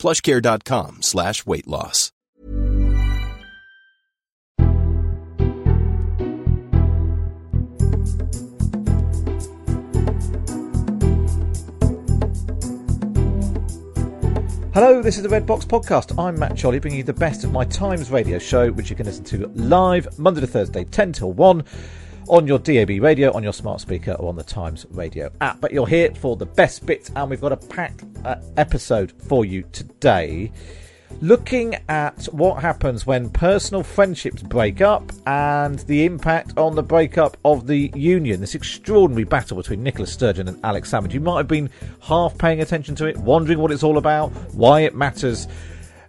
plushcare.com slash weight loss. Hello, this is the Red Box Podcast. I'm Matt Chorley, bringing you the best of my Times radio show, which you can listen to live Monday to Thursday, 10 till 1, on your DAB radio, on your smart speaker, or on the Times radio app. But you're here for the best bits, and we've got a packed uh, episode for you today. Looking at what happens when personal friendships break up and the impact on the breakup of the union. This extraordinary battle between Nicola Sturgeon and Alex Salmond. You might have been half paying attention to it, wondering what it's all about, why it matters.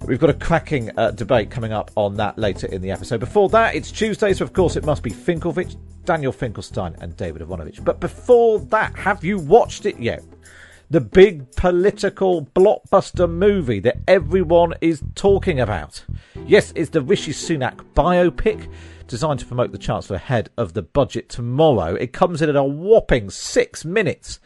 We've got a cracking uh, debate coming up on that later in the episode. Before that, it's Tuesday, so of course it must be Finkelvich, Daniel Finkelstein, and David Aaronovitch. But before that, have you watched it yet? the big political blockbuster movie that everyone is talking about. Yes, it's the Rishi Sunak biopic designed to promote the Chancellor ahead of the budget tomorrow. It comes in at a whopping six minutes.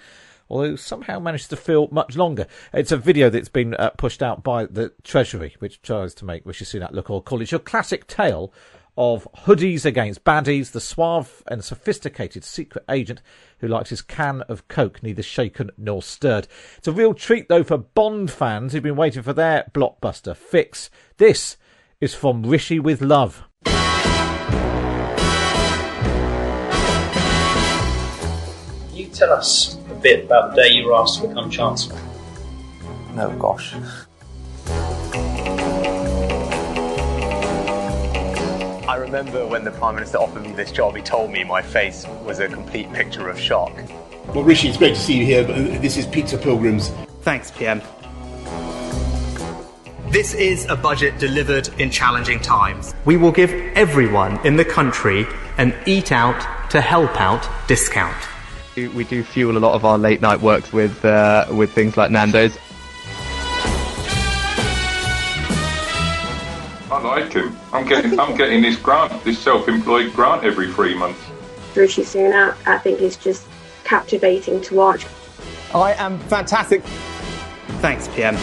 Although somehow managed to feel much longer. It's a video that's been uh, pushed out by the Treasury, which tries to make Rishi Sunak look all cool. It's your classic tale of hoodies against baddies, the suave and sophisticated secret agent who likes his can of Coke neither shaken nor stirred. It's a real treat, though, for Bond fans who've been waiting for their blockbuster fix. This is from Rishi with Love. You tell us a bit about the day you were asked to become Chancellor? No, gosh. I remember when the Prime Minister offered me this job, he told me my face was a complete picture of shock. Well, Rishi, it's great to see you here. But this is Pizza Pilgrims. Thanks, PM. This is a budget delivered in challenging times. We will give everyone in the country an eat out to help out discount. We do fuel a lot of our late night works with uh, with things like Nando's. I like him. I'm getting I'm getting this grant, this self-employed grant every three months. Rishi Sunak, I think is just captivating to watch. I am fantastic. Thanks, PM.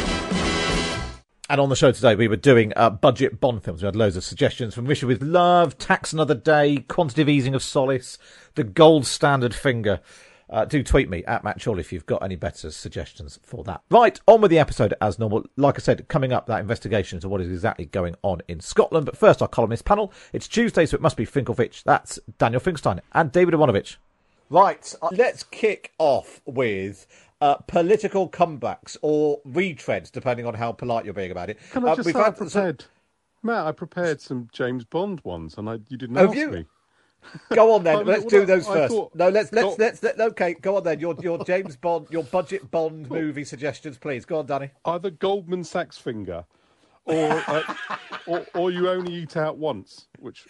And on the show today, we were doing uh, budget Bond films. We had loads of suggestions from Rishi with Love, Tax Another Day, Quantitative Easing of Solace, The Gold Standard Finger. Uh, do tweet me at Matt Chorley if you've got any better suggestions for that. Right, on with the episode as normal. Like I said, coming up, that investigation into what is exactly going on in Scotland. But first, our columnist panel. It's Tuesday, so it must be Finkelvich. That's Daniel Finkelstein and David Aaronovitch. Right, uh, let's kick off with uh, political comebacks or retreads, depending on how polite you're being about it. Can I Uh, just we've say I had some- Matt? I prepared some James Bond ones, and I you didn't Have ask you? me. Go on then. I- let's well, do those I first. thought- no, let's let's let's let, okay. Go on then. Your your James Bond, your budget Bond movie suggestions, please. Go on, Danny. Either Goldman Sachs finger, or uh, or, or you only eat out once, which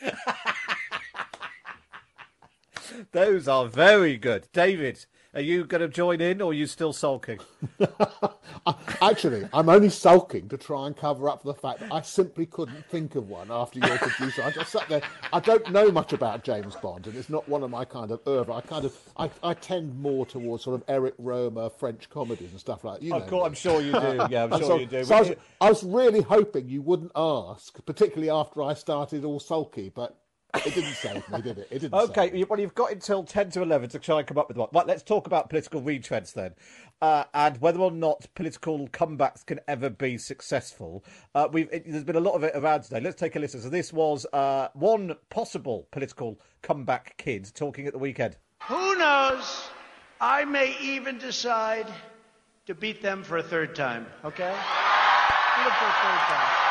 Those are very good. David, are you going to join in, or are you still sulking? Actually, I'm only sulking to try and cover up for the fact that I simply couldn't think of one after your producer. I just sat there. I don't know much about James Bond, and it's not one of my kind of oeuvre. I kind of, I, I tend more towards sort of Eric Rohmer French comedies and stuff like that. You Of know course, me. I'm sure you do. Yeah, I'm sure so, you do. So I, was, I was really hoping you wouldn't ask, particularly after I started all sulky, but it didn't save me, did it? It didn't. save me. Okay, well, you've got until 10 to 11 to try and come up with one. Right, let's talk about political retreads then, uh, and whether or not political comebacks can ever be successful. Uh, we've it, There's been a lot of it around today. Let's take a listen. So, this was uh, one possible political comeback kid talking at the weekend. Who knows? I may even decide to beat them for a third time, okay? Beat them for a third time.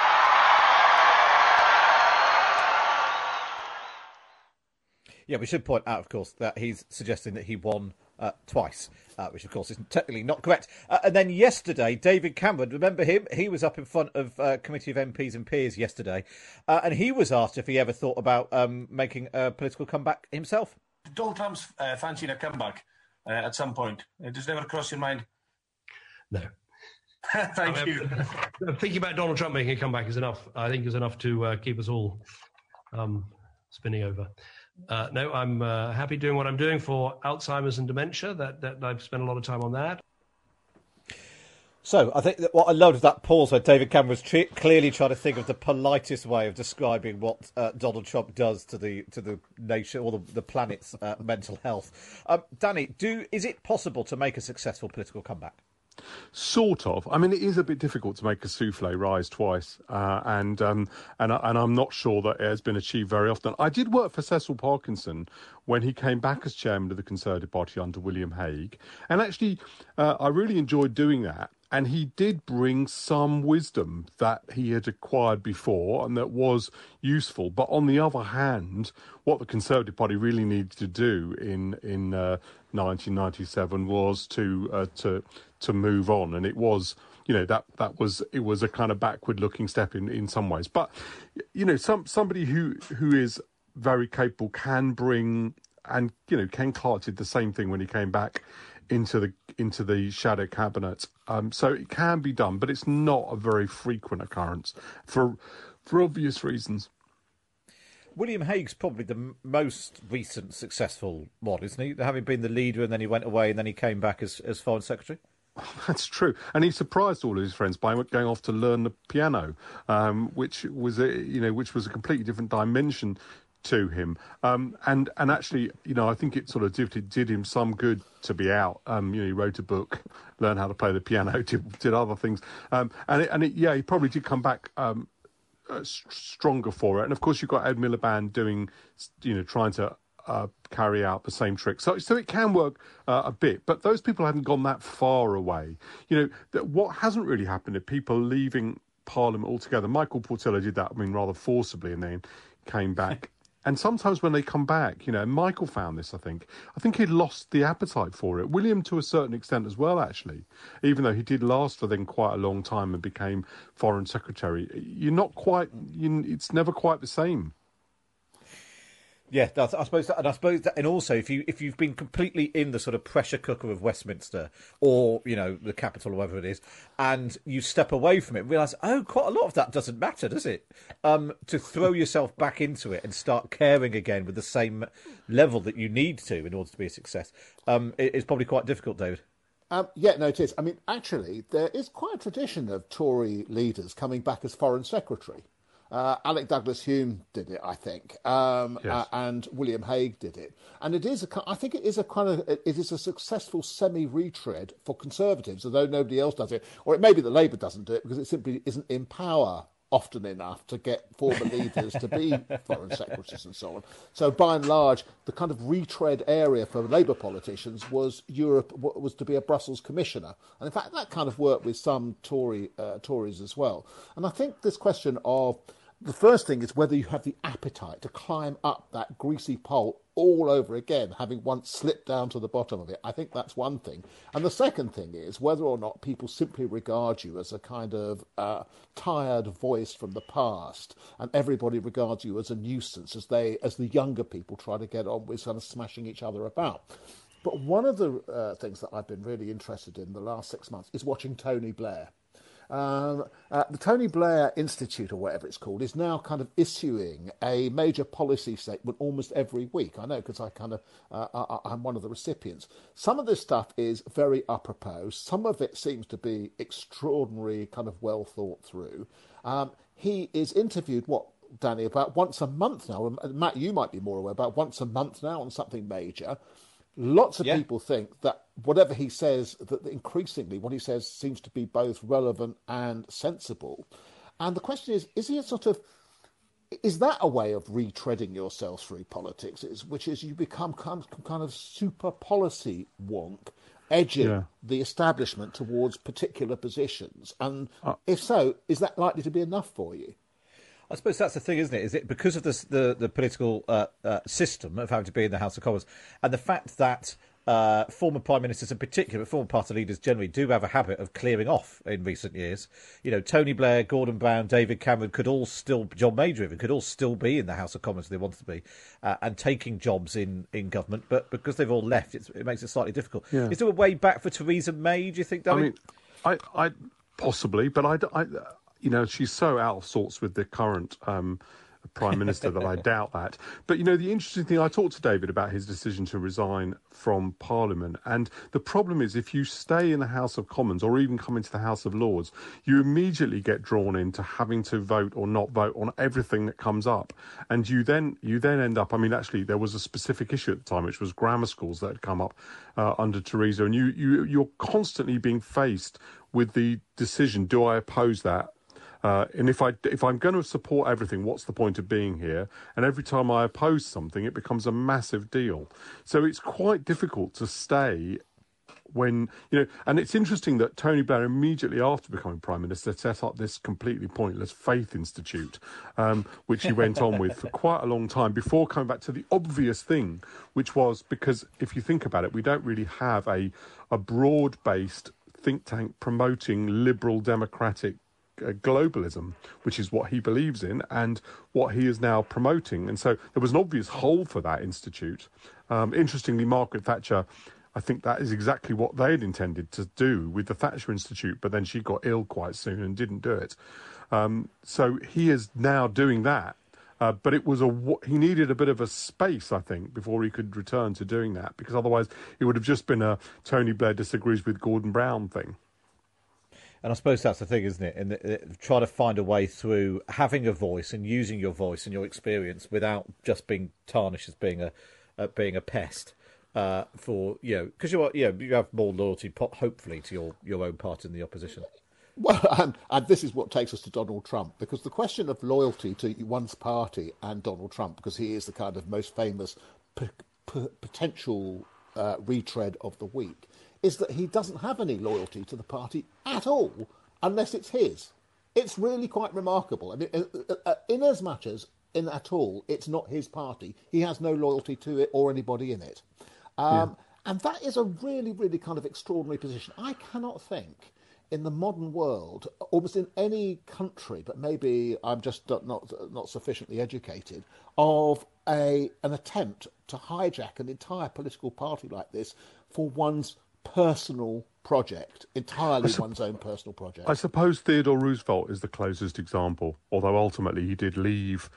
Yeah, we should point out, of course, that he's suggesting that he won uh, twice, uh, which of course is technically not correct. Uh, and then yesterday, David Cameron, remember him? He was up in front of uh, committee of MPs and peers yesterday, uh, and he was asked if he ever thought about um, making a political comeback himself. Donald Trump's uh, fancying a comeback uh, at some point. It does never cross your mind. No. Thank I mean, you. Thinking about Donald Trump making a comeback is enough. I think is enough to uh, keep us all um, spinning over. Uh, no, I'm uh, happy doing what I'm doing for Alzheimer's and dementia. That, that I've spent a lot of time on that. So I think that what I loved that pause where David Cameron was tre- clearly trying to think of the politest way of describing what uh, Donald Trump does to the to the nation or the, the planet's uh, mental health. Um, Danny, do is it possible to make a successful political comeback? Sort of. I mean, it is a bit difficult to make a souffle rise twice, uh, and um, and and I'm not sure that it has been achieved very often. I did work for Cecil Parkinson when he came back as chairman of the Conservative Party under William Hague, and actually, uh, I really enjoyed doing that. And he did bring some wisdom that he had acquired before and that was useful. But on the other hand, what the Conservative Party really needed to do in in uh, 1997 was to uh, to to move on, and it was you know that that was it was a kind of backward looking step in in some ways. But you know, some somebody who who is very capable can bring and you know Ken Clarke did the same thing when he came back into the into the shadow cabinet. Um, so it can be done, but it's not a very frequent occurrence for for obvious reasons. William Hague's probably the most recent successful one, isn't he? Having been the leader and then he went away and then he came back as, as foreign secretary. That's true, and he surprised all of his friends by going off to learn the piano, um, which was a you know which was a completely different dimension to him. Um, and and actually, you know, I think it sort of did, did him some good to be out. Um, you know, he wrote a book, learned how to play the piano, did, did other things, um, and it, and it, yeah, he probably did come back. Um, uh, stronger for it, and of course you've got Ed Miliband doing, you know, trying to uh, carry out the same trick. So, so it can work uh, a bit, but those people haven't gone that far away. You know, that what hasn't really happened is people leaving Parliament altogether. Michael Portillo did that, I mean, rather forcibly, and then came back. and sometimes when they come back, you know, Michael found this, I think. I think he'd lost the appetite for it. William, to a certain extent, as well, actually, even though he did last for then quite a long time and became foreign secretary. You're not quite, you, it's never quite the same. Yeah, that's, I suppose, that, and I suppose, that, and also if you if you've been completely in the sort of pressure cooker of Westminster or you know the capital or whatever it is, and you step away from it, realise oh, quite a lot of that doesn't matter, does it? Um, to throw yourself back into it and start caring again with the same level that you need to in order to be a success, um, probably quite difficult, David. Um, yeah, no, it is. I mean, actually, there is quite a tradition of Tory leaders coming back as foreign secretary. Uh, Alec Douglas Home did it, I think, um, Yes. uh, and William Hague did it, and it is a. I think it is a kind of. It is a successful semi-retread for Conservatives, although nobody else does it, or it may be that Labour doesn't do it because it simply isn't in power often enough to get former leaders to be foreign secretaries and so on. So by and large, the kind of retread area for Labour politicians was Europe was to be a Brussels commissioner, and in fact that kind of worked with some Tory uh, Tories as well. And I think this question of the first thing is whether you have the appetite to climb up that greasy pole all over again, having once slipped down to the bottom of it. I think that's one thing. And the second thing is whether or not people simply regard you as a kind of uh, tired voice from the past, and everybody regards you as a nuisance as they, as the younger people try to get on with kind of smashing each other about. But one of the uh, things that I've been really interested in the last six months is watching Tony Blair. Um, uh, the Tony Blair Institute, or whatever it's called, is now kind of issuing a major policy statement almost every week. I know because I kind of uh, I, I'm one of the recipients. Some of this stuff is very apropos. Some of it seems to be extraordinary, kind of well thought through. Um, he is interviewed what Danny about once a month now. And Matt, you might be more aware about once a month now on something major. Lots of Yeah. people think that whatever he says, that increasingly what he says seems to be both relevant and sensible. And the question is, is he a sort of is that a way of retreading yourself through politics? Is, which is you become kind of, kind of super policy wonk, edging Yeah. the establishment towards particular positions. And if so, is that likely to be enough for you? I suppose that's the thing, isn't it? Is it because of this, the the political uh, uh, system of having to be in the House of Commons and the fact that uh, former prime ministers in particular, but former party leaders generally do have a habit of clearing off in recent years. You know, Tony Blair, Gordon Brown, David Cameron could all still, John Major even, could all still be in the House of Commons if they wanted to be, uh, and taking jobs in, in government. But because they've all left, it's, it makes it slightly difficult. Yeah. Is there a way back for Theresa May, do you think, I mean, I, I possibly, but I, I, you know, she's so out of sorts with the current um, prime minister that I doubt that. But you know, the interesting thing, I talked to David about his decision to resign from Parliament, and the problem is if you stay in the House of Commons or even come into the House of Lords, you immediately get drawn into having to vote or not vote on everything that comes up, and you then you then end up. I mean, actually, there was a specific issue at the time, which was grammar schools that had come up uh, under Theresa, and you you you're constantly being faced with the decision: do I oppose that? Uh, and if I if I'm going to support everything, what's the point of being here? And every time I oppose something, it becomes a massive deal. So it's quite difficult to stay when you know. And it's interesting that Tony Blair immediately after becoming prime minister set up this completely pointless faith institute, um, which he went on with for quite a long time before coming back to the obvious thing, which was because if you think about it, we don't really have a a broad based think tank promoting liberal democratic globalism, which is what he believes in and what he is now promoting. And so there was an obvious hole for that institute. Um, interestingly, Margaret Thatcher, I think that is exactly what they had intended to do with the Thatcher Institute, but then she got ill quite soon and didn't do it. Um, so he is now doing that. Uh, but it was a he needed a bit of a space, I think, before he could return to doing that, because otherwise it would have just been a Tony Blair disagrees with Gordon Brown thing. And I suppose that's the thing, isn't it? And uh, try to find a way through having a voice and using your voice and your experience without just being tarnished as being a uh, being a pest. Uh, for you know, because you are, you know, you have more loyalty, hopefully, to your your own part in the opposition. Well, and, and this is what takes us to Donald Trump, because the question of loyalty to one's party and Donald Trump, because he is the kind of most famous p- p- potential uh, retread of the week, is that he doesn't have any loyalty to the party at all, unless it's his. It's really quite remarkable. I mean, uh, uh, in as much as in at all, it's not his party. He has no loyalty to it or anybody in it. Um, yeah. And that is a really, really kind of extraordinary position. I cannot think in the modern world, almost in any country, but maybe I'm just not not, not sufficiently educated, of a an attempt to hijack an entire political party like this for one's personal project, entirely su- one's own personal project. I suppose Theodore Roosevelt is the closest example, although ultimately he did leave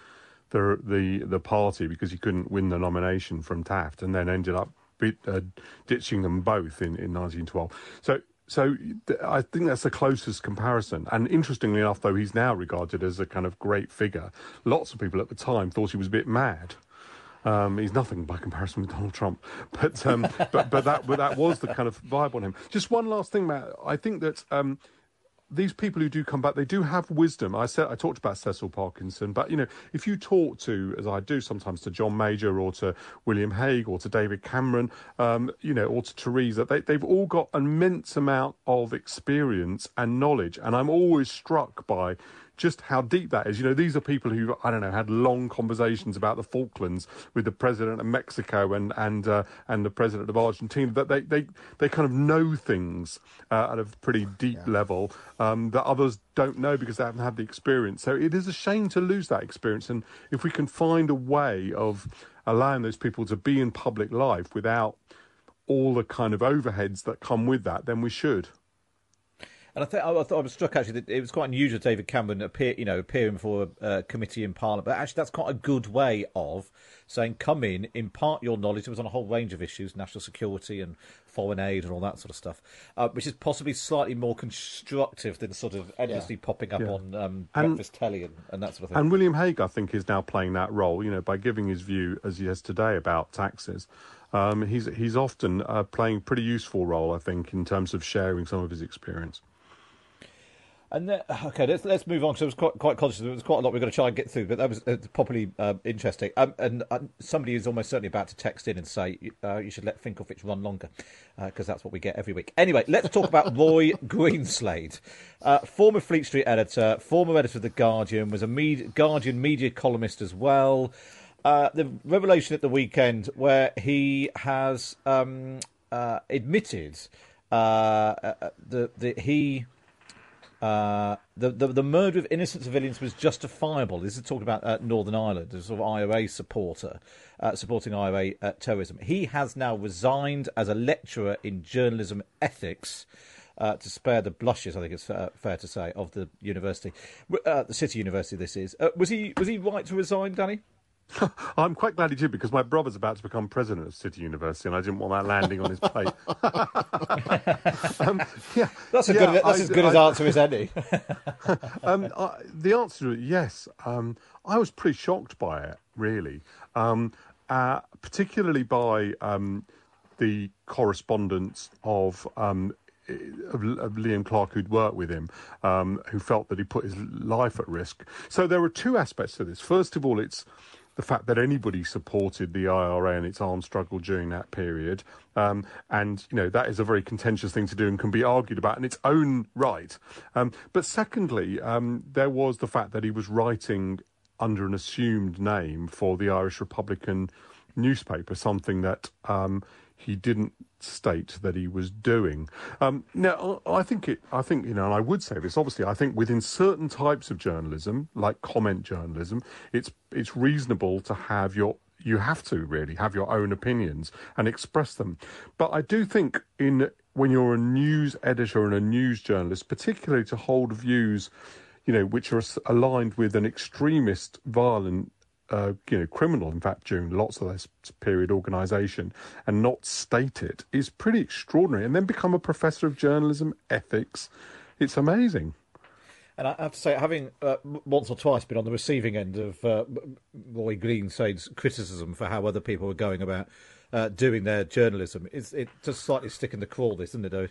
the the the party because he couldn't win the nomination from Taft, and then ended up bit, uh, ditching them both in, in 1912. So so I think that's the closest comparison. And interestingly enough, though, he's now regarded as a kind of great figure. Lots of people at the time thought he was a bit mad. Um, he's nothing by comparison with Donald Trump, but um, but but that but that was the kind of vibe on him. Just one last thing, Matt. I think that um, these people who do come back, they do have wisdom. I said I talked about Cecil Parkinson, but you know, if you talk to, as I do sometimes, to John Major or to William Hague or to David Cameron, um, you know, or to Theresa, they, they've all got an immense amount of experience and knowledge, and I'm always struck by just how deep that is. You know, these are people who I don't know had long conversations about the Falklands with the president of Mexico and and uh, and the president of Argentina. That they they they kind of know things uh, at a pretty deep yeah. level um, that others don't know because they haven't had the experience. So it is a shame to lose that experience. And if we can find a way of allowing those people to be in public life without all the kind of overheads that come with that, then we should. And I I, thought I was struck actually that it was quite unusual David Cameron appear, you know, appearing for a uh, committee in Parliament. But actually, that's quite a good way of saying, "Come in, impart your knowledge." It was on a whole range of issues, national security and foreign aid and all that sort of stuff, uh, which is possibly slightly more constructive than sort of endlessly yeah. popping up yeah. on um, breakfast telly and, and, that sort of thing. And William Hague, I think, is now playing that role. You know, by giving his view as he has today about taxes. Um, he's he's often uh, playing a pretty useful role, I think, in terms of sharing some of his experience. And then, okay, let's let's move on because I was quite quite conscious there was quite a lot we are going to try and get through, but that was uh, properly uh, interesting. Um, and uh, somebody is almost certainly about to text in and say uh, you should let Finkelfitch run longer because uh, that's what we get every week. Anyway, let's talk about Roy Greenslade, uh, former Fleet Street editor, former editor of the Guardian, was a med- Guardian media columnist as well. the revelation at the weekend where he has um, uh, admitted uh, uh, that that he. Uh, the, the the murder of innocent civilians was justifiable. This is talking about uh, Northern Ireland, a sort of IRA supporter uh, supporting IRA uh, terrorism. He has now resigned as a lecturer in journalism ethics. Uh, to spare the blushes, I think it's fair, to say, of the university, the city university. This is. Was he was he right to resign, Danny? I'm quite glad he did because my brother's about to become president of City University, and I didn't want that landing on his plate. um, yeah, that's a yeah, good. That's I, as good I, as answer as any. um, I, the answer is yes. Um, I was pretty shocked by it, really, um, uh, particularly by um, the correspondence of um, of, of, Liam Clarke, who'd worked with him, um, who felt that he put his life at risk. So there are two aspects to this. First of all, it's the fact that anybody supported the IRA and its armed struggle during that period. Um, and, you know, that is a very contentious thing to do and can be argued about in its own right. Um, but secondly, um, there was the fact that he was writing under an assumed name for the Irish Republican newspaper, something that um, he didn't state that he was doing. Um, now, I think it. I think you know, and I would say this. Obviously, I think within certain types of journalism, like comment journalism, it's it's reasonable to have your. You have to really have your own opinions and express them. But I do think in when you're a news editor and a news journalist, particularly to hold views, you know, which are aligned with an extremist, violent uh, you know, criminal, in fact, during lots of this period organisation, and not state it is pretty extraordinary. And then become a professor of journalism ethics, it's amazing. And I have to say, having uh, once or twice been on the receiving end of uh, Roy Greenslade's criticism for how other people were going about uh, doing their journalism, it's it just slightly sticking the crawl, this, isn't it, David?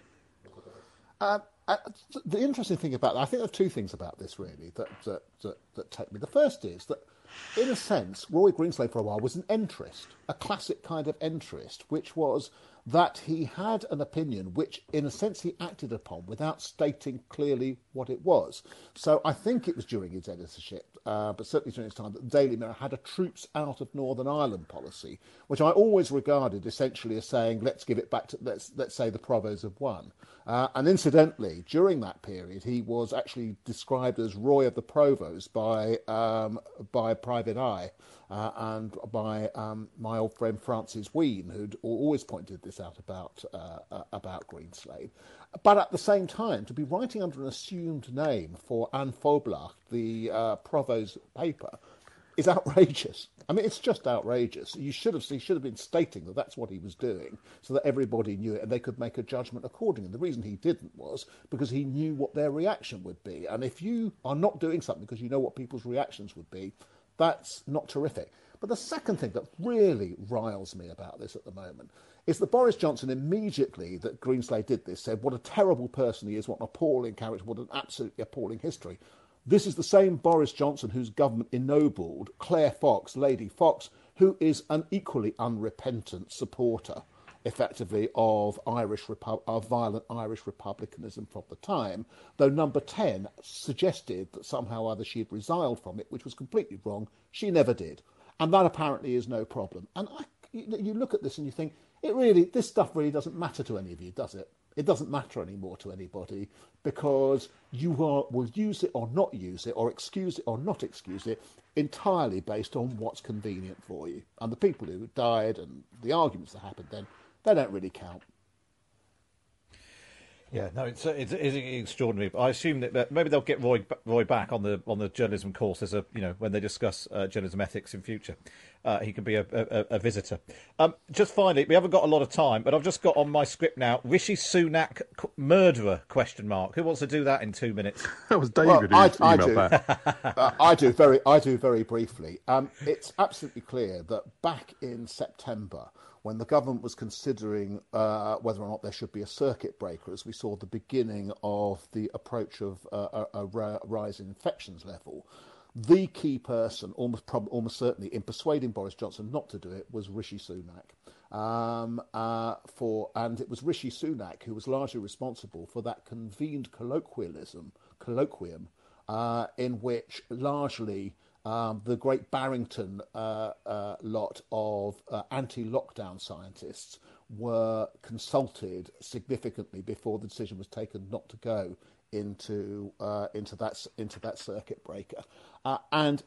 Uh, uh, the interesting thing about that, I think there are two things about this really that, that, that, that take me. The first is that in a sense, Roy Greenslade for a while was an entryist, a classic kind of entryist, which was that he had an opinion which, in a sense, he acted upon without stating clearly what it was. So I think it was during his editorship, uh, but certainly during his time, that the Daily Mirror had a troops out of Northern Ireland policy, which I always regarded essentially as saying, let's give it back to, let's, let's say the Provos have won. Uh, and incidentally, during that period, he was actually described as Roy of the Provos by, um, by Private Eye uh, and by um, my old friend Francis Wheen, who'd always pointed this out about, uh, uh, about Greenslade. But at the same time, to be writing under an assumed name for An Phoblacht, the uh, Provost paper, is outrageous. I mean, it's just outrageous. You should have he should have been stating that that's what he was doing, so that everybody knew it and they could make a judgment accordingly. And the reason he didn't was because he knew what their reaction would be. And if you are not doing something because you know what people's reactions would be, that's not terrific. But the second thing that really riles me about this at the moment is that Boris Johnson immediately that Greenslade did this said what a terrible person he is, what an appalling character, what an absolutely appalling history. This is the same Boris Johnson whose government ennobled Claire Fox, Lady Fox, who is an equally unrepentant supporter, effectively, of Irish Repu- of violent Irish republicanism from the time. Though Number Ten suggested that somehow either she had resigned from it, which was completely wrong. She never did, and that apparently is no problem. And I, you look at this and you think, it really, this stuff really doesn't matter to any of you, does it? It doesn't matter anymore to anybody because you are, will use it or not use it, or excuse it or not excuse it, entirely based on what's convenient for you. And the people who died and the arguments that happened then, they don't really count. Yeah, no, it's, it's, it's extraordinary. I assume that maybe they'll get Roy Roy back on the on the journalism course as a you know when they discuss uh, journalism ethics in future. Uh, he can be a, a, a visitor. Um, just finally, we haven't got a lot of time, but I've just got on my script now. Rishi Sunak murderer? Question mark. Who wants to do that in two minutes? That was David well, who I, emailed I that. uh, I do very I do very briefly. Um, it's absolutely clear that back in September when the government was considering uh, whether or not there should be a circuit breaker, as we saw the beginning of the approach of uh, a, a rise in infections level, the key person, almost prob- almost certainly, in persuading Boris Johnson not to do it was Rishi Sunak. Um, uh, for and it was Rishi Sunak who was largely responsible for that convened colloquialism, colloquium, uh, in which largely um, the great Barrington uh, uh, lot of uh, anti lockdown scientists were consulted significantly before the decision was taken not to go into uh, into that into that circuit breaker. Uh, and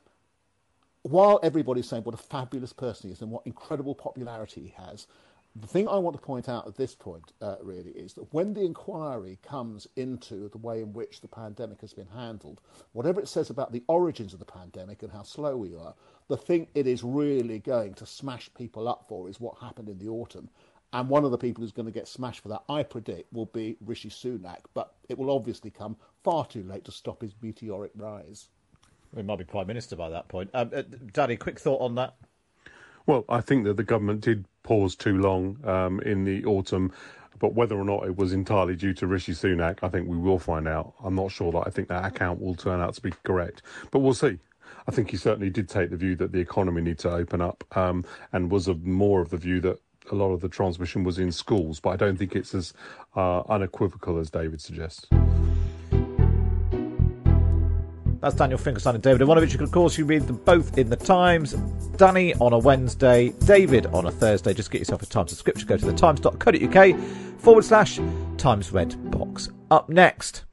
while everybody's saying what a fabulous person he is and what incredible popularity he has, the thing I want to point out at this point, uh, really, is that when the inquiry comes into the way in which the pandemic has been handled, whatever it says about the origins of the pandemic and how slow we are, the thing it is really going to smash people up for is what happened in the autumn. And one of the people who's going to get smashed for that, I predict, will be Rishi Sunak. But it will obviously come far too late to stop his meteoric rise. He might be Prime Minister by that point. Um, uh, Danny, quick thought on that? Well, I think that the government did pause too long um, in the autumn, but whether or not it was entirely due to Rishi Sunak, I think we will find out. I'm not sure that I think that account will turn out to be correct, but we'll see. I think he certainly did take the view that the economy needs to open up, um, and was of more of the view that a lot of the transmission was in schools. But I don't think it's as uh, unequivocal as David suggests. That's Daniel Finkelstein and David Aaronovitch. You can, of course, you read them both in the Times. Danny on a Wednesday, David on a Thursday. Just get yourself a Times subscription. Go to thetimes.co.uk forward slash Times Red Box. Up next,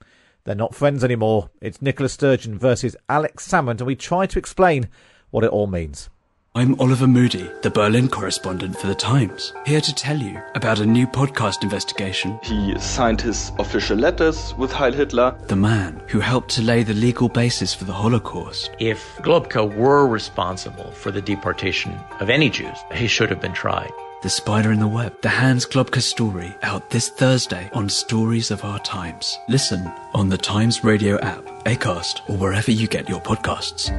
they're not friends anymore. It's Nicola Sturgeon versus Alex Salmond, and we try to explain what it all means. I'm Oliver Moody, the Berlin correspondent for The Times, here to tell you about a new podcast investigation. He signed his official letters with Heil Hitler. The man who helped to lay the legal basis for the Holocaust. If Globke were responsible for the deportation of any Jews, he should have been tried. The Spider in the Web, the Hans Globke story, out this Thursday on Stories of Our Times. Listen on the Times Radio app, Acast, or wherever you get your podcasts.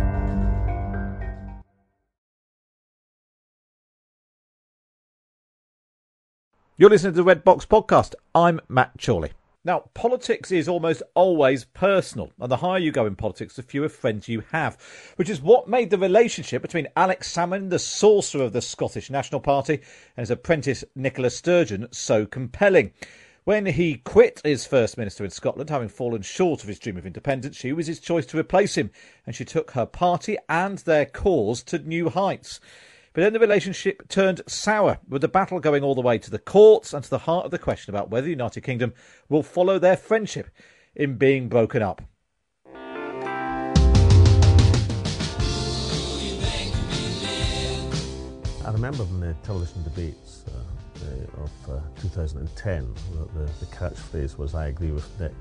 You're listening to the Red Box Podcast. I'm Matt Chorley. Now, politics is almost always personal, and the higher you go in politics, the fewer friends you have, which is what made the relationship between Alex Salmond, the sorcerer of the Scottish National Party, and his apprentice Nicola Sturgeon so compelling. When he quit as First Minister in Scotland, having fallen short of his dream of independence, she was his choice to replace him, and she took her party and their cause to new heights. But then the relationship turned sour, with the battle going all the way to the courts and to the heart of the question about whether the United Kingdom will follow their friendship in being broken up. I remember in the television debates uh, of uh, 2010, the, the, the catchphrase was, I agree with Nick.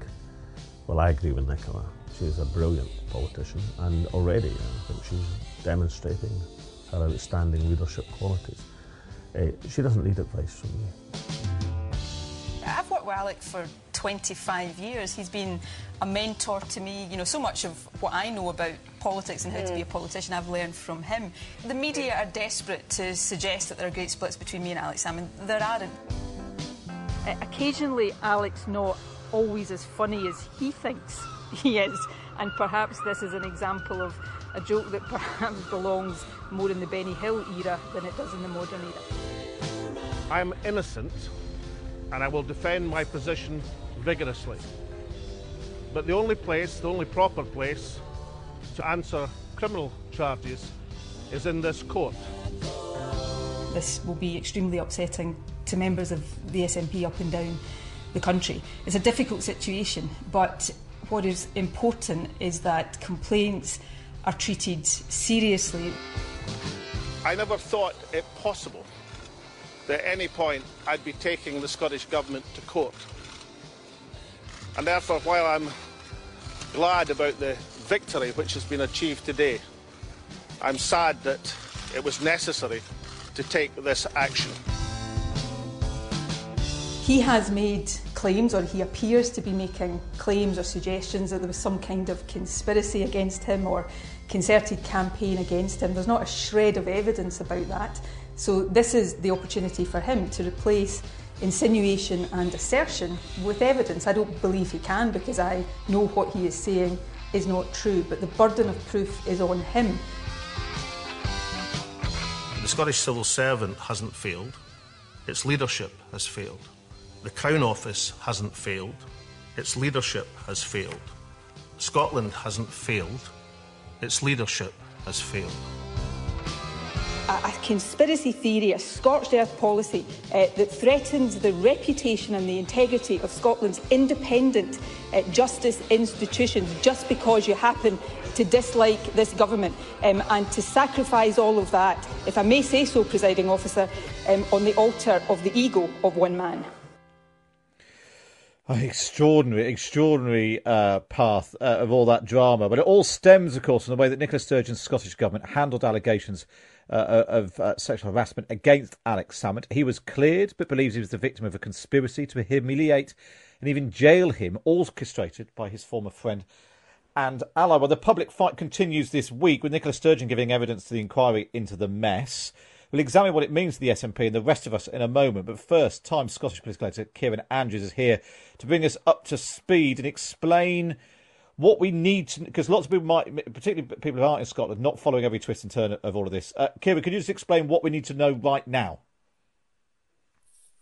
Well, I agree with Nicola. She's a brilliant politician, and already I think she's demonstrating her outstanding leadership qualities. Uh, she doesn't need advice from me. I've worked with Alex for 25 years. He's been a mentor to me. You know, so much of what I know about politics and how mm. to be a politician I've learned from him. The media are desperate to suggest that there are great splits between me and Alex Salmond. There aren't. Occasionally, Alex not always as funny as he thinks he is, and perhaps this is an example of a joke that perhaps belongs more in the Benny Hill era than it does in the modern era. I'm innocent and I will defend my position vigorously. But the only place, the only proper place to answer criminal charges is in this court. This will be extremely upsetting to members of the SNP up and down the country. It's a difficult situation, but what is important is that complaints are treated seriously. I never thought it possible that at any point I'd be taking the Scottish Government to court. And therefore, while I'm glad about the victory which has been achieved today, I'm sad that it was necessary to take this action. He has made claims, or he appears to be making claims or suggestions that there was some kind of conspiracy against him or concerted campaign against him. There's not a shred of evidence about that. So, this is the opportunity for him to replace insinuation and assertion with evidence. I don't believe he can because I know what he is saying is not true, but the burden of proof is on him. The Scottish civil servant hasn't failed, its leadership has failed. The Crown Office hasn't failed, its leadership has failed. Scotland hasn't failed, its leadership has failed. a, conspiracy theory, a scorched earth policy uh, that threatens the reputation and the integrity of Scotland's independent uh, justice institutions just because you happen to dislike this government um, and to sacrifice all of that, if I may say so, presiding officer, um, on the altar of the ego of one man. Extraordinary, extraordinary uh, path uh, of all that drama. But it all stems, of course, from the way that Nicola Sturgeon's Scottish Government handled allegations uh, of uh, sexual harassment against Alex Salmond. He was cleared, but believes he was the victim of a conspiracy to humiliate and even jail him, orchestrated by his former friend and ally. Well, the public fight continues this week with Nicola Sturgeon giving evidence to the inquiry into the mess. We'll examine what it means to the SNP and the rest of us in a moment. But first, Times Scottish political editor Kieran Andrews is here to bring us up to speed and explain what we need to. Because lots of people might, particularly people who aren't in Scotland, not following every twist and turn of all of this. Uh, Kieran, can you just explain what we need to know right now?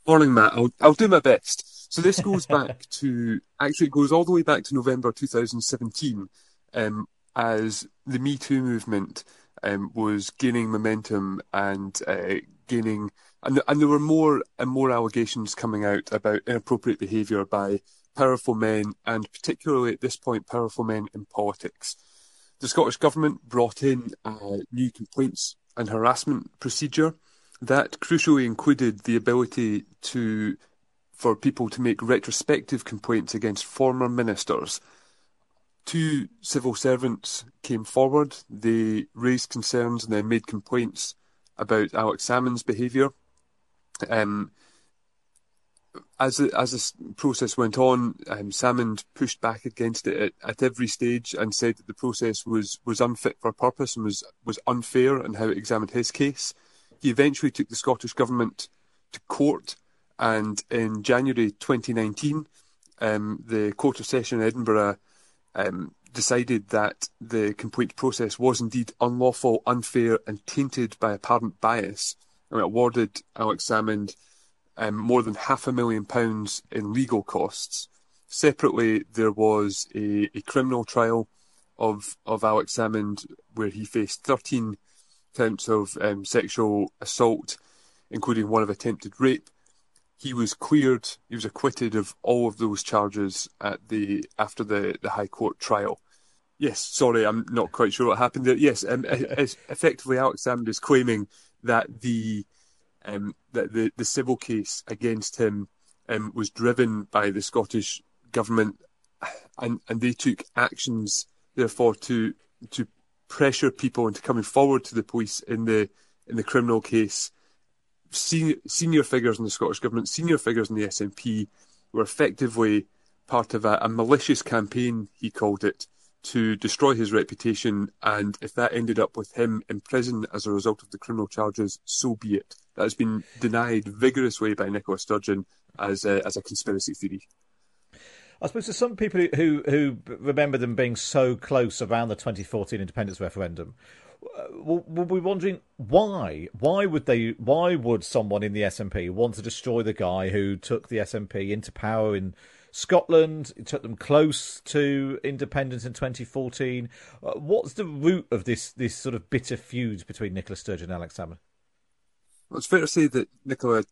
Morning, Matt. I'll, I'll do my best. So this goes back to actually it goes all the way back to November 2017, um, as the Me Too movement um, was gaining momentum and uh, gaining, and, and there were more and more allegations coming out about inappropriate behaviour by powerful men, and particularly at this point, powerful men in politics. The Scottish Government brought in a new complaints and harassment procedure that crucially included the ability to for people to make retrospective complaints against former ministers. Two civil servants came forward. They raised concerns and then made complaints about Alex Salmond's behaviour. Um, as the, as this process went on, um, Salmond pushed back against it at, at, every stage and said that the process was, was unfit for purpose and was, was unfair in how it examined his case. He eventually took the Scottish Government to court, and in January 2019, um, the Court of Session in Edinburgh um, decided that the complaint process was indeed unlawful, unfair, and tainted by apparent bias, and awarded Alex Salmond um, more than half a million pounds in legal costs. Separately, there was a, a criminal trial of of Alex Salmond where he faced 13 counts of um, sexual assault, including one of attempted rape. He was cleared. He was acquitted of all of those charges at the after the, the High Court trial. Yes, sorry, I'm not quite sure what happened there. Yes, um, effectively, Alex Salmond is claiming that the um, that the, the civil case against him um, was driven by the Scottish government, and and they took actions therefore to to pressure people into coming forward to the police in the in the criminal case. Senior, senior figures in the Scottish government, senior figures in the SNP, were effectively part of a, a malicious campaign. He called it to destroy his reputation, and if that ended up with him in prison as a result of the criminal charges, so be it. That has been denied vigorously by Nicola Sturgeon as a, as a conspiracy theory. I suppose there's some people who who remember them being so close around the 2014 independence referendum. Uh, will be wondering why? Why would they? Why would someone in the SNP want to destroy the guy who took the SNP into power in Scotland? It took them close to independence in 2014. Uh, what's the root of this this sort of bitter feud between Nicola Sturgeon and Alex Salmond? Well, it's fair to say that Nicola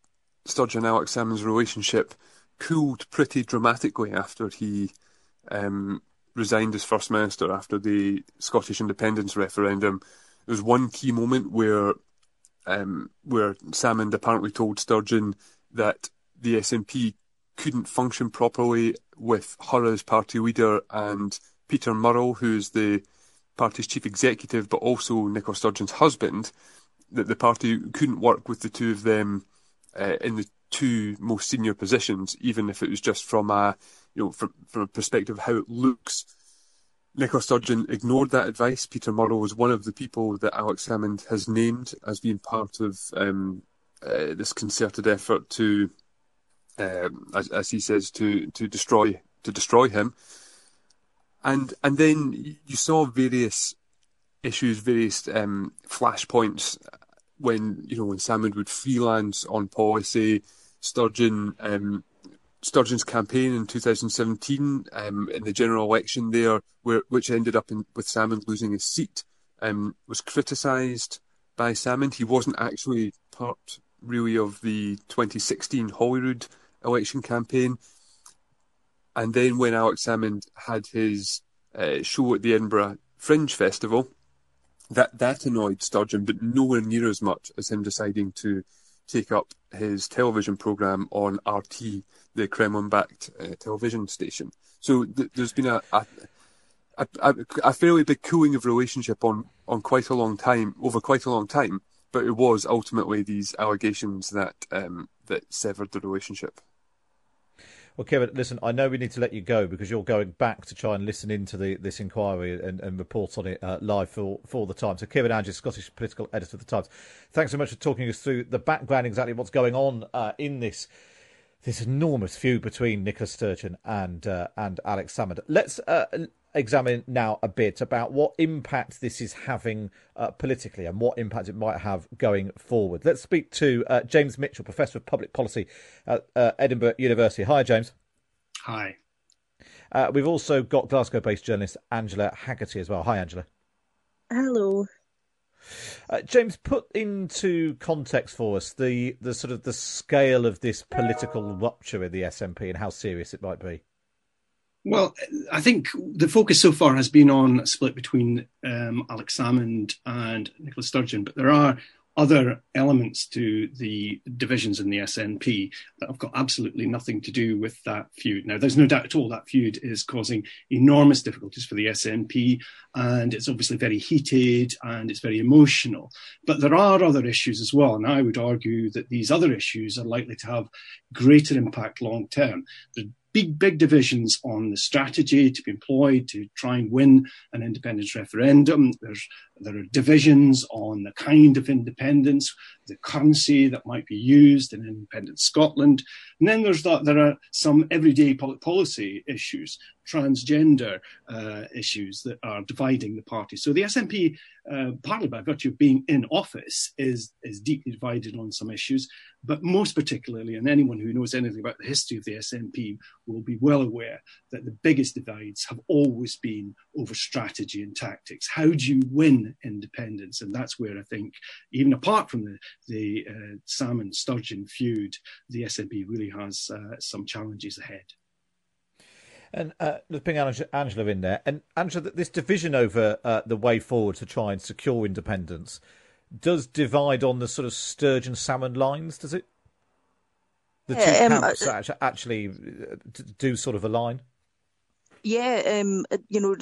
Sturgeon and Alex Salmond's relationship cooled pretty dramatically after he um, resigned as First Minister after the Scottish independence referendum. There was one key moment where um, where Salmond apparently told Sturgeon that the SNP couldn't function properly with her as party leader and Peter Murrell, who's the party's chief executive, but also Nicola Sturgeon's husband, that the party couldn't work with the two of them uh, in the two most senior positions, even if it was just from a you know from, from a perspective of how it looks. Nicola Sturgeon ignored that advice. Peter Murrell was one of the people that Alex Salmond has named as being part of um, uh, this concerted effort to, um, as, as, he says, to to destroy to destroy him. And and then you saw various issues, various um, flashpoints when you know when Salmond would freelance on policy, Sturgeon um, Sturgeon's campaign in 2017 um, in the general election there, where which ended up in, with Salmond losing his seat, um, was criticised by Salmond. He wasn't actually part really of the 2016 Holyrood election campaign. And then when Alex Salmond had his uh, show at the Edinburgh Fringe Festival, that that annoyed Sturgeon, but nowhere near as much as him deciding to take up his television program on RT, the Kremlin-backed uh, television station. So th- there's been a, a a, a, fairly big cooling of relationship on, on quite a long time, over quite a long time. But it was ultimately these allegations that um, that severed the relationship. Well, Kieran, listen, I know we need to let you go because you're going back to try and listen into the, this inquiry and, and report on it uh, live for, for the Times. So, Kieran Andrews, Scottish political editor of the Times, thanks so much for talking us through the background, exactly what's going on uh, in this this enormous feud between Nicola Sturgeon and uh, and Alex Salmond. Let's uh, examine now a bit about what impact this is having uh, politically and what impact it might have going forward. Let's speak to uh, James Mitchell, Professor of Public Policy at uh, Edinburgh University. Hi, James. Hi. Uh, we've also got Glasgow based journalist Angela Haggerty as well. Hi, Angela. Hello. Uh, James, put into context for us the, the sort of the scale of this political rupture in the SNP and how serious it might be. Well, I think the focus so far has been on a split between um, Alex Salmond and Nicola Sturgeon, but there are other elements to the divisions in the SNP that have got absolutely nothing to do with that feud. Now, there's no doubt at all that feud is causing enormous difficulties for the SNP, and it's obviously very heated and it's very emotional. But there are other issues as well, and I would argue that these other issues are likely to have greater impact long term. The big, big divisions on the strategy to be employed to try and win an independence referendum. There's, there are divisions on the kind of independence, the currency that might be used in independent Scotland. And then there's that, there are some everyday public policy issues, transgender uh, issues that are dividing the party. So the SNP, uh, partly by virtue of being in office, is, is deeply divided on some issues. But most particularly, and anyone who knows anything about the history of the SNP will be well aware that the biggest divides have always been over strategy and tactics. How do you win independence? And that's where I think, even apart from the, the uh, Salmond Sturgeon feud, the SNP really has uh, some challenges ahead. And uh, let's bring Angela in there. And Angela, this division over uh, the way forward to try and secure independence does divide on the sort of Sturgeon Salmond lines, does it? The two um, camps uh, actually uh, do sort of align. Yeah, um, uh, you know,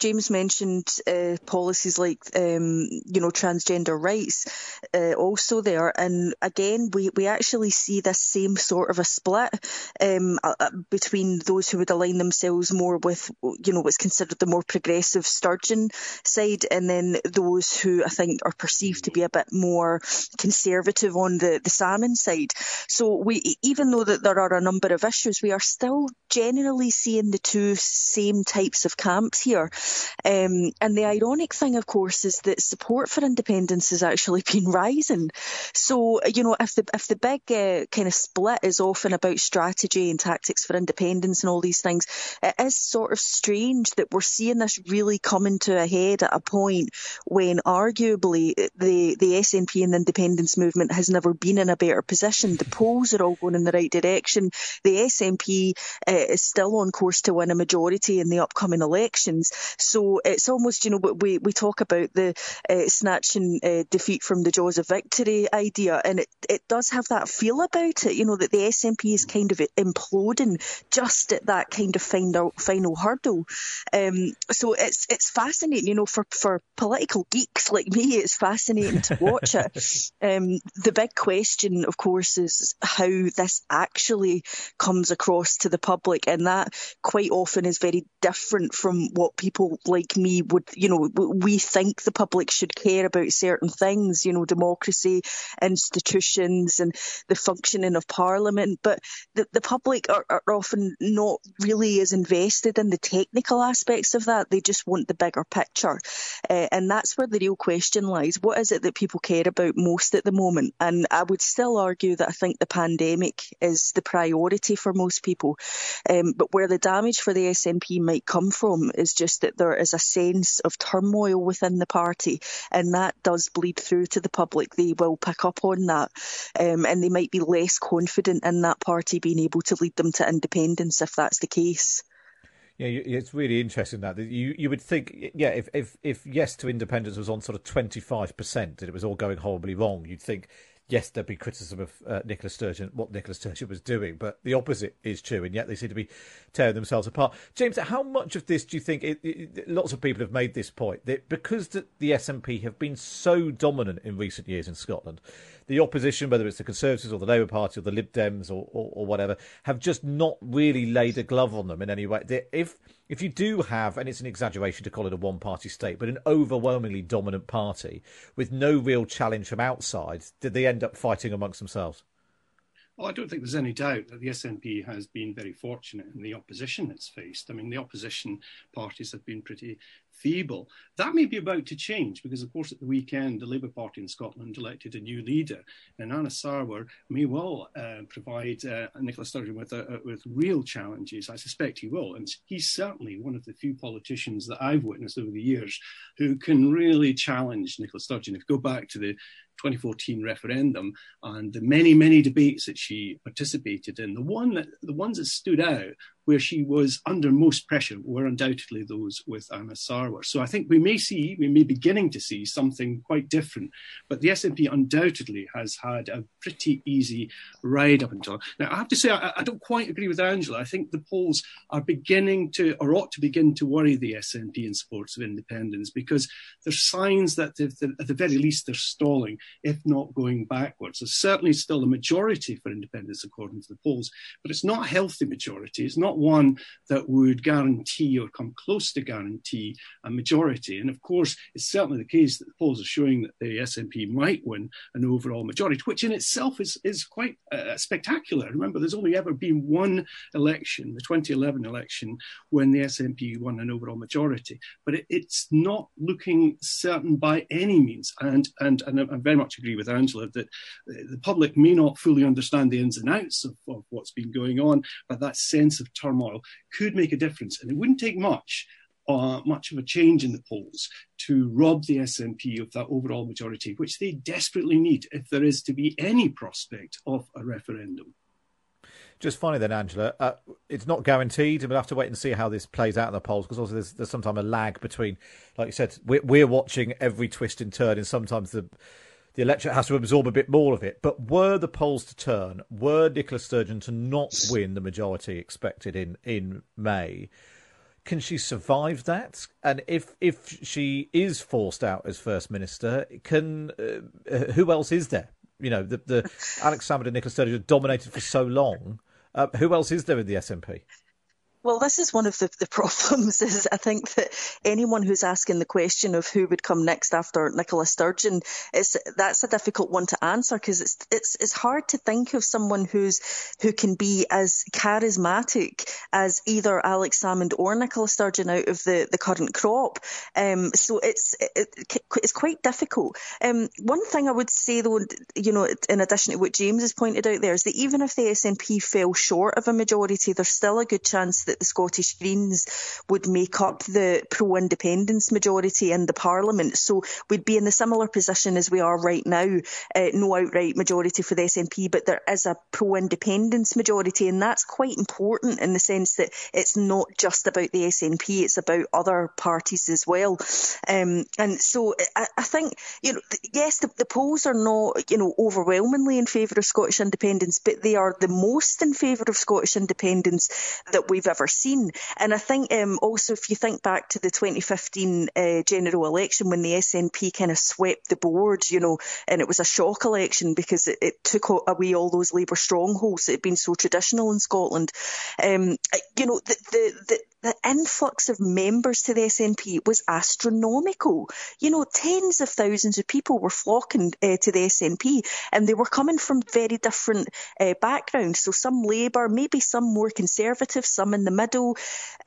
James mentioned uh, policies like, um, you know, transgender rights uh, also there. And again, we, we actually see this same sort of a split um, uh, between those who would align themselves more with, you know, what's considered the more progressive Sturgeon side, and then those who I think are perceived to be a bit more conservative on the, the Salmond side. So we, even though that there are a number of issues, we are still generally seeing the two same types of camps here. Um, and the ironic thing, of course, is that support for independence has actually been rising. So, you know, if the if the big uh, kind of split is often about strategy and tactics for independence and all these things, it is sort of strange that we're seeing this really coming to a head at a point when arguably the the SNP and the independence movement has never been in a better position. The polls are all going in the right direction. The SNP uh, is still on course to win a majority majority in the upcoming elections. So it's almost, you know, we, we talk about the uh, snatching uh, defeat from the jaws of victory idea, and it, it does have that feel about it, you know, that the SNP is kind of imploding just at that kind of final, final hurdle. Um, so it's it's fascinating, you know, for, for political geeks like me, it's fascinating to watch it. Um, the big question, of course, is how this actually comes across to the public, and that quite often is very different from what people like me would, you know, we think the public should care about certain things, you know, democracy, institutions, and the functioning of parliament. But the, the public are, are often not really as invested in the technical aspects of that. They just want the bigger picture. Uh, and that's where the real question lies. What is it that people care about most at the moment? And I would still argue that I think the pandemic is the priority for most people. Um, but where the damage for the SM SNP might come from is just that there is a sense of turmoil within the party, and that does bleed through to the public. They will pick up on that, um, and they might be less confident in that party being able to lead them to independence if that's the case. Yeah, it's really interesting that you you would think, yeah, if if if yes to independence was on sort of twenty five percent and it was all going horribly wrong, you'd think yes, there'd be criticism of uh, Nicola Sturgeon, what Nicola Sturgeon was doing, but the opposite is true, and yet they seem to be tearing themselves apart. James, how much of this do you think? It, it, lots of people have made this point that because the, the SNP have been so dominant in recent years in Scotland, the opposition, whether it's the Conservatives or the Labour Party or the Lib Dems or, or, or whatever, have just not really laid a glove on them in any way. If if you do have, and it's an exaggeration to call it a one party state, but an overwhelmingly dominant party with no real challenge from outside, did they end up fighting amongst themselves? Well, I don't think there's any doubt that the SNP has been very fortunate in the opposition it's faced. I mean, the opposition parties have been pretty feeble. That may be about to change because, of course, at the weekend, the Labour Party in Scotland elected a new leader, and Anas Sarwar may well uh, provide uh, Nicola Sturgeon with, with real challenges. I suspect he will, and he's certainly one of the few politicians that I've witnessed over the years who can really challenge Nicola Sturgeon. If you go back to the 2014 referendum and the many, many debates that she participated in, the one that the ones that stood out where she was under most pressure were undoubtedly those with Anas Sarwar. So I think we may see, we may be beginning to see something quite different. But the SNP undoubtedly has had a pretty easy ride up until now. I have to say, I, I don't quite agree with Angela. I think the polls are beginning to, or ought to begin to worry the SNP in support of independence because there's signs that at the very least they're stalling, if not going backwards. There's certainly still a majority for independence according to the polls, but it's not a healthy majority. It's not not one that would guarantee or come close to guarantee a majority. And of course, it's certainly the case that the polls are showing that the SNP might win an overall majority, which in itself is, is quite uh, spectacular. Remember, there's only ever been one election, the 2011 election, when the SNP won an overall majority. But it, it's not looking certain by any means. And, and, and I very much agree with Angela that the public may not fully understand the ins and outs of, of what's been going on, but that sense of turmoil could make a difference. And it wouldn't take much uh, much of a change in the polls to rob the SNP of that overall majority, which they desperately need if there is to be any prospect of a referendum. Just finally, then, Angela, uh, it's not guaranteed, and we'll have to wait and see how this plays out in the polls because also there's, there's sometimes a lag between, like you said, we're, we're watching every twist and turn, and sometimes the the electorate has to absorb a bit more of it. But were the polls to turn, were Nicola Sturgeon to not win the majority expected in, in May, can she survive that? And if if she is forced out as first minister, can uh, who else is there? You know, the the Alex Salmond and Nicola Sturgeon dominated for so long. Uh, who else is there in the SNP? Well, this is one of the, the problems. Is I think that anyone who's asking the question of who would come next after Nicola Sturgeon is that's a difficult one to answer because it's it's it's hard to think of someone who's who can be as charismatic as either Alex Salmond or Nicola Sturgeon out of the, the current crop. Um, so it's it, it's quite difficult. Um, one thing I would say though, you know, in addition to what James has pointed out there, is that even if the SNP fell short of a majority, there's still a good chance that that the Scottish Greens would make up the pro independence majority in the Parliament. So we'd be in a similar position as we are right now. Uh, no outright majority for the SNP, but there is a pro independence majority, and that's quite important in the sense that it's not just about the SNP, it's about other parties as well. Um, and so I, I, think, you know, yes, the, the polls are not, you know, overwhelmingly in favour of Scottish independence, but they are the most in favour of Scottish independence that we've ever seen. And I think um, also if you think back to the 2015 uh, general election when the SNP kind of swept the board, you know, and it was a shock election because it, it took away all those Labour strongholds that had been so traditional in Scotland. Um, you know, the, the, the the influx of members to the SNP was astronomical. You know, tens of thousands of people were flocking uh, to the SNP and they were coming from very different uh, backgrounds. So some Labour, maybe some more conservative, some in the middle.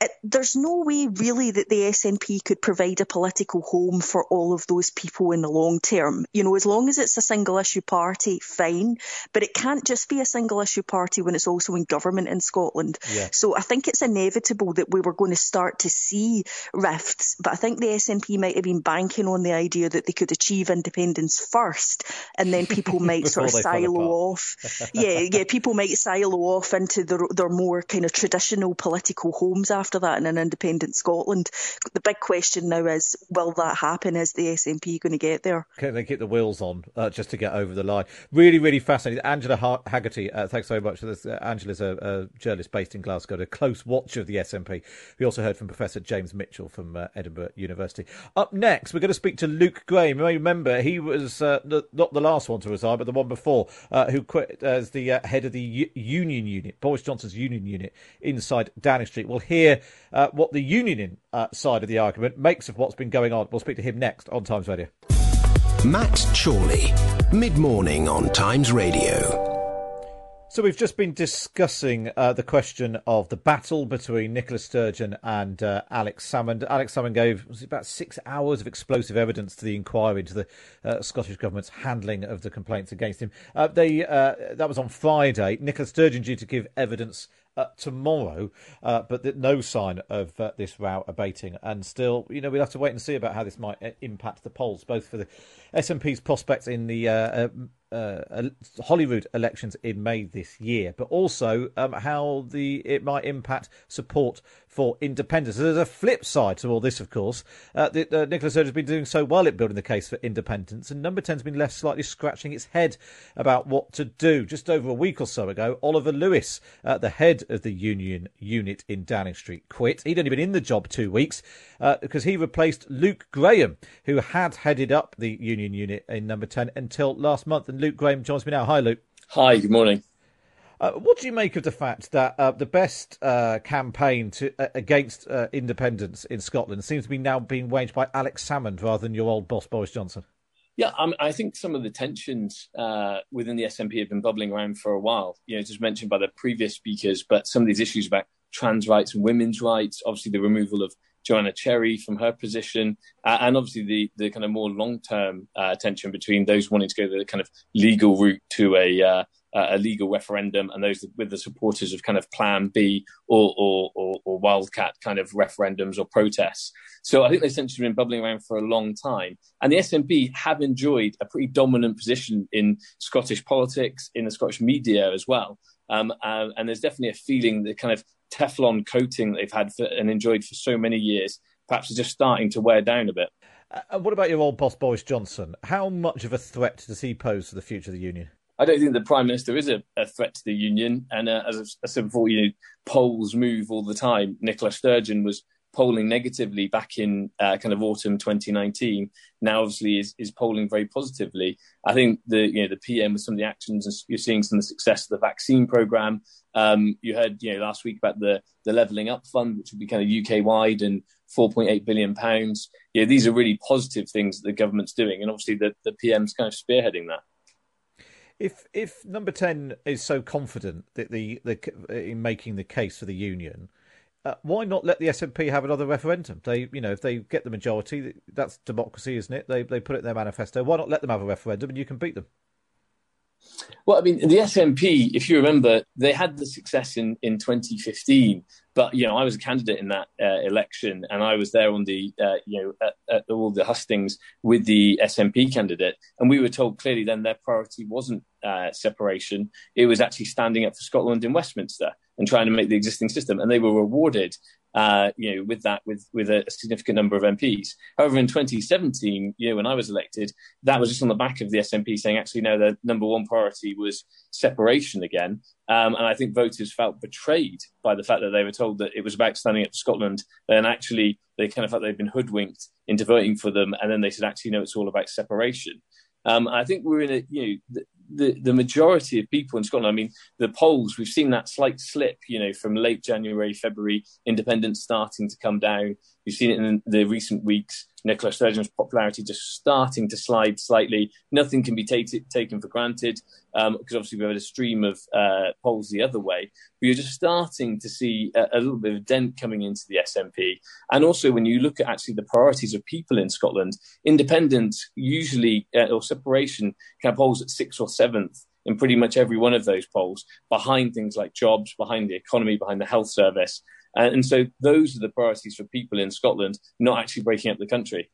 It, there's no way really that the SNP could provide a political home for all of those people in the long term. You know, as long as it's a single issue party, fine. But it can't just be a single issue party when it's also in government in Scotland. Yeah. So I think it's inevitable that we we're going to start to see rifts. But I think the SNP might have been banking on the idea that they could achieve independence first, and then people might sort of silo off. yeah, yeah, people might silo off into their their more kind of traditional political homes after that in an independent Scotland. The big question now is, will that happen? Is the SNP going to get there? Can they get the wheels on uh, just to get over the line? Really, really fascinating. Angela Haggerty, uh, thanks very much for this. Uh, Angela's a, a, journalist based in Glasgow, a close watch of the SNP. We also heard from Professor James Mitchell from uh, Edinburgh University. Up next, we're going to speak to Luke Graham. You may remember he was uh, the, not the last one to resign, but the one before, uh, who quit as the head of the U- union unit, Boris Johnson's union unit inside Downing Street. We'll hear what the union side of the argument makes of what's been going on. We'll speak to him next on Times Radio. Matt Chorley, mid morning on Times Radio. So we've just been discussing uh, the question of the battle between Nicola Sturgeon and uh, Alex Salmond. Alex Salmond gave about six hours of explosive evidence to the inquiry into the uh, Scottish government's handling of the complaints against him. Uh, they uh, that was on Friday. Nicola Sturgeon due to give evidence tomorrow, uh, but no sign of uh, this row abating. And still, you know, we'll have to wait and see about how this might uh, impact the polls, both for the SNP's prospects in the uh, Holyrood elections in May this year, but also um, how the it might impact support for independence. There's a flip side to all this, of course. Uh, the, uh, Nicola Sturgeon has been doing so well at building the case for independence, and Number 10's been left slightly scratching its head about what to do. Just over a week or so ago, Oliver Lewis, uh, the head of the union unit in Downing Street, quit. He'd only been in the job two weeks uh, because he replaced Luke Graham, who had headed up the union unit in Number 10 until last month. And Luke Graham joins me now. Hi, Luke. Hi, good morning. Uh, what do you make of the fact that uh, the best uh, campaign to, uh, against uh, independence in Scotland seems to be now being waged by Alex Salmond rather than your old boss Boris Johnson? Yeah, um, I think some of the tensions uh, within the SNP have been bubbling around for a while. You know, just mentioned by the previous speakers, but some of these issues about trans rights and women's rights, obviously the removal of Joanna Cherry from her position, and obviously the the kind of more long term tension between those wanting to go the kind of legal route to a uh, a legal referendum and those with the supporters of kind of Plan B or, or, or, or wildcat kind of referendums or protests. So I think they've essentially been bubbling around for a long time. And the SNP have enjoyed a pretty dominant position in Scottish politics, in the Scottish media as well. Um, uh, and there's definitely a feeling the kind of Teflon coating they've had for, and enjoyed for so many years perhaps is just starting to wear down a bit. Uh, what about your old boss, Boris Johnson? How much of a threat does he pose to the future of the union? I don't think the prime minister is a, a threat to the union. And uh, as I said before, you know, polls move all the time. Nicola Sturgeon was polling negatively back in uh, kind of autumn 2019. Now, obviously, is, is polling very positively. I think the you know the PM with some of the actions you're seeing some of the success of the vaccine program. Um, you heard you know last week about the the levelling up fund, which would be kind of UK wide and 4.8 billion pounds. Yeah, these are really positive things that the government's doing, and obviously the the PM's kind of spearheading that. If if number ten is so confident that the, the in making the case for the union, uh, why not let the SNP have another referendum? They, you know, if they get the majority, that's democracy, isn't it? They they put it in their manifesto. Why not let them have a referendum and you can beat them? Well, I mean, the SNP, if you remember, they had the success in, in 2015. But you know, I was a candidate in that uh, election, and I was there on the uh, you know at, at, all the hustings with the SNP candidate, and we were told clearly then their priority wasn't uh, separation; it was actually standing up for Scotland in Westminster and trying to make the existing system, and they were rewarded uh, you know, with that, with with a significant number of MPs. However, in 2017, you know, when I was elected, that was just on the back of the SNP saying, actually, no, the number one priority was separation again. Um, and I think voters felt betrayed by the fact that they were told that it was about standing up Scotland, and actually they kind of felt they'd been hoodwinked into voting for them, and then they said, actually, no, it's all about separation. Um, I think we're in a, you know, the, the majority of people in Scotland, I mean, the polls, we've seen that slight slip, you know, from late January, February, independence starting to come down. We've seen it in the recent weeks. Nicola Sturgeon's popularity just starting to slide slightly. Nothing can be taken for granted because um, obviously we have had a stream of uh, polls the other way. But you're just starting to see a, a, little bit of dent coming into the SNP. And also, when you look at actually the priorities of people in Scotland, independence usually uh, or separation can polls at sixth or seventh in pretty much every one of those polls, behind things like jobs, behind the economy, behind the health service. And, and so those are the priorities for people in Scotland, not actually breaking up the country.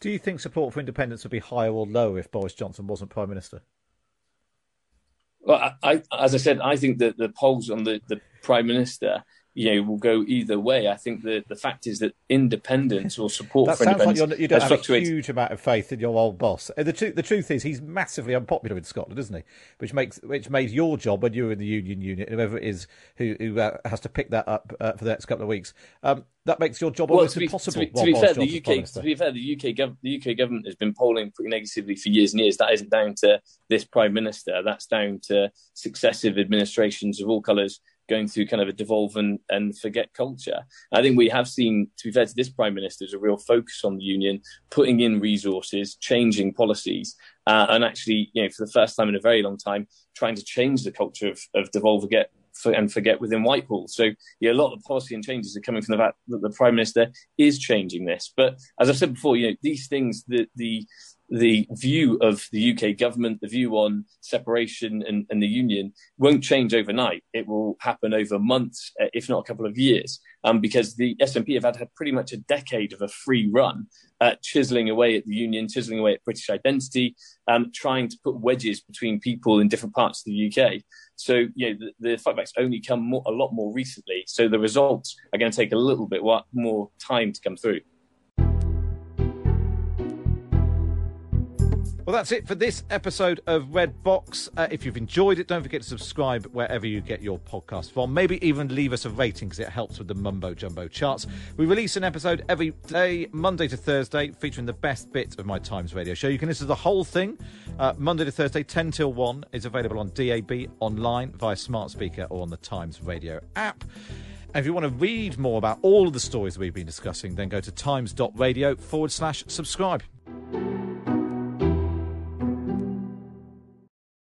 Do you think support for independence would be higher or lower if Boris Johnson wasn't Prime Minister? Well, I, I, as I said, I think that the polls on the, the Prime Minister you know, will go either way. I think the the fact is that independence or support that for sounds independence like you don't have a huge amount of faith in your old boss. Uh, The truth, the truth is, he's massively unpopular in Scotland, isn't he? Which makes which made your job when you were in the union unit, whoever it is who who uh, has to pick that up uh, for the next couple of weeks. Um, that makes your job Well, almost to be, impossible. to be, to be fair, the UK to be fair, the UK gov- the UK government has been polling pretty negatively for years and years. That isn't down to this prime minister. That's down to successive administrations of all colours going through kind of a devolve and, and forget culture. I think we have seen, to be fair to this prime minister, is a real focus on the union, putting in resources, changing policies, uh, and actually, you know, for the first time in a very long time, trying to change the culture of, of devolve forget for, and forget within Whitehall. So yeah, a lot of the policy and changes are coming from the fact that the prime minister is changing this. But as I've said before, you know, these things, the the the view of the UK government, the view on separation and, and the union won't change overnight. It will happen over months, uh, if not a couple of years, um, because the SNP have had, had pretty much a decade of a free run at chiseling away at the union, chiseling away at British identity, um, trying to put wedges between people in different parts of the UK. So, you know, the, the fightbacks only come more, a lot more recently. So the results are going to take a little bit more time to come through. Well, that's it for this episode of Red Box. Uh, if you've enjoyed it, don't forget to subscribe wherever you get your podcast from. Maybe even leave us a rating because it helps with the mumbo jumbo charts. We release an episode every day, Monday to Thursday, featuring the best bit of my Times radio show. You can listen to the whole thing uh, Monday to Thursday, 10 till 1. is available on DAB, online, via smart speaker, or on the Times radio app. And if you want to read more about all of the stories we've been discussing, then go to times.radio forward slash subscribe.